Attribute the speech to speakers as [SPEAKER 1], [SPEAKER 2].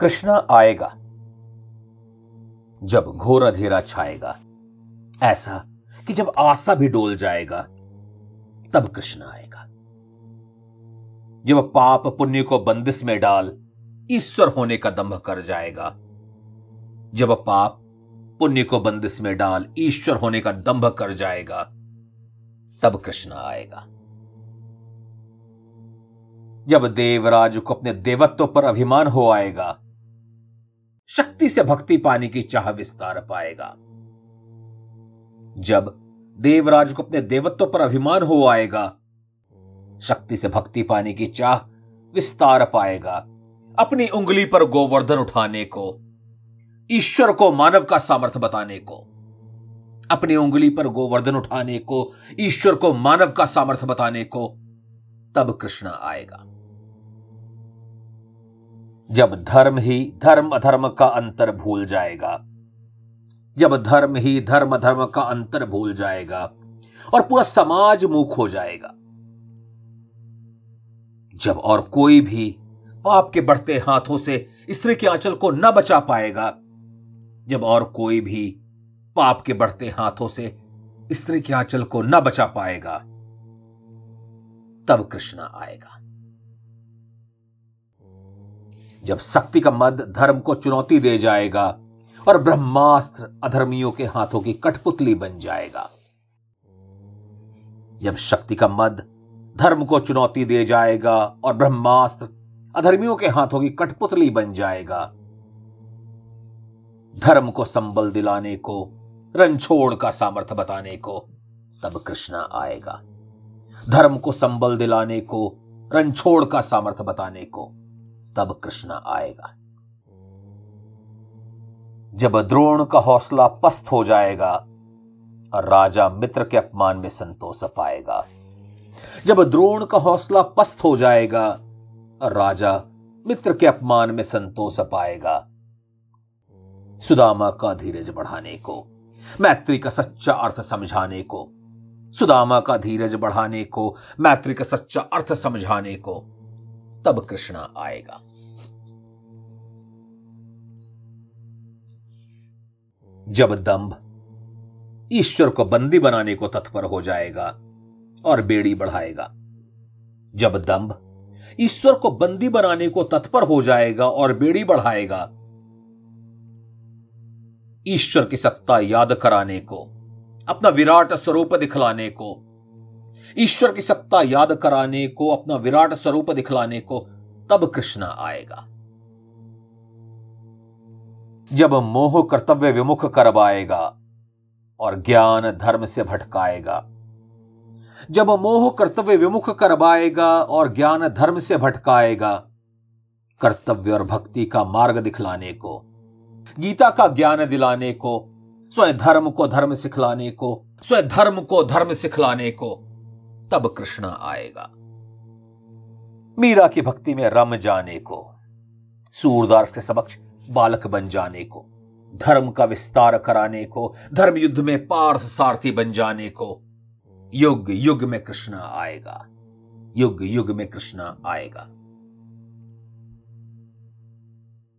[SPEAKER 1] कृष्ण आएगा, जब घोर अंधेरा छाएगा, ऐसा कि जब आशा भी डोल जाएगा, तब कृष्ण आएगा। जब पाप पुण्य को बंदिश में डाल, ईश्वर होने का दंभ कर जाएगा। जब पाप पुण्य को बंदिश में डाल, ईश्वर होने का दंभ कर जाएगा, तब कृष्ण आएगा। जब देवराज को अपने देवत्व पर अभिमान हो आएगा शक्ति से भक्ति पाने की चाह विस्तार पाएगा। जब देवराज को अपने देवत्व पर अभिमान हो आएगा, शक्ति से भक्ति पाने की चाह विस्तार पाएगा। अपनी उंगली पर गोवर्धन उठाने को, ईश्वर को मानव का सामर्थ्य बताने को, अपनी उंगली पर गोवर्धन उठाने को, ईश्वर को मानव का सामर्थ्य बताने को, तब कृष्ण आएगा। जब धर्म ही धर्म अधर्म का अंतर भूल जाएगा। जब धर्म ही धर्म अधर्म का अंतर भूल जाएगा और पूरा समाज मुख हो जाएगा। जब और कोई भी पाप के बढ़ते हाथों से स्त्री के आंचल को न बचा पाएगा, जब और कोई भी पाप के बढ़ते हाथों से स्त्री के आंचल को न बचा पाएगा, तब कृष्णा आएगा। जब शक्ति का मद धर्म को चुनौती दे जाएगा और ब्रह्मास्त्र अधर्मियों के हाथों की कठपुतली बन जाएगा। जब शक्ति का मद धर्म को चुनौती दे जाएगा और ब्रह्मास्त्र अधर्मियों के हाथों की कठपुतली बन जाएगा, धर्म को संबल दिलाने को, रणछोड़ का सामर्थ्य बताने को, तब कृष्णा आएगा। धर्म को संबल दिलाने को, रणछोड़ का सामर्थ्य बताने को। तब कृष्ण आएगा। जब द्रोण का हौसला पस्त हो जाएगा और राजा मित्र के अपमान में संतोष पाएगा। जब द्रोण का हौसला पस्त हो जाएगा और राजा मित्र के अपमान में संतोष पाएगा। सुदामा का धीरज बढ़ाने को, मैत्री का सच्चा अर्थ समझाने को, सुदामा का धीरज बढ़ाने को, मैत्री का सच्चा अर्थ समझाने को तब कृष्णा आएगा। जब दंभ ईश्वर को बंदी बनाने को तत्पर हो जाएगा और बेड़ी बढ़ाएगा, जब दंभ ईश्वर को बंदी बनाने को तत्पर हो जाएगा और बेड़ी बढ़ाएगा, ईश्वर की सत्ता याद कराने को, अपना विराट स्वरूप दिखलाने को ईश्वर की सत्ता याद कराने को, अपना विराट स्वरूप दिखलाने को तब कृष्ण आएगा। जब मोह कर्तव्य विमुख करवाएगा और ज्ञान धर्म से भटकाएगा। जब मोह कर्तव्य विमुख करवाएगा और ज्ञान धर्म से भटकाएगा, कर्तव्य और भक्ति का मार्ग दिखलाने को, गीता का ज्ञान दिलाने को, स्वयं धर्म को धर्म सिखलाने को, स्वयं धर्म को धर्म सिखलाने को तब कृष्ण आएगा। मीरा की भक्ति में रम जाने को, सूरदास के समक्ष बालक बन जाने को, धर्म का विस्तार कराने को धर्म युद्ध में पार्थ सारथी बन जाने को, युग युग में कृष्ण आएगा। युग युग में कृष्ण आएगा।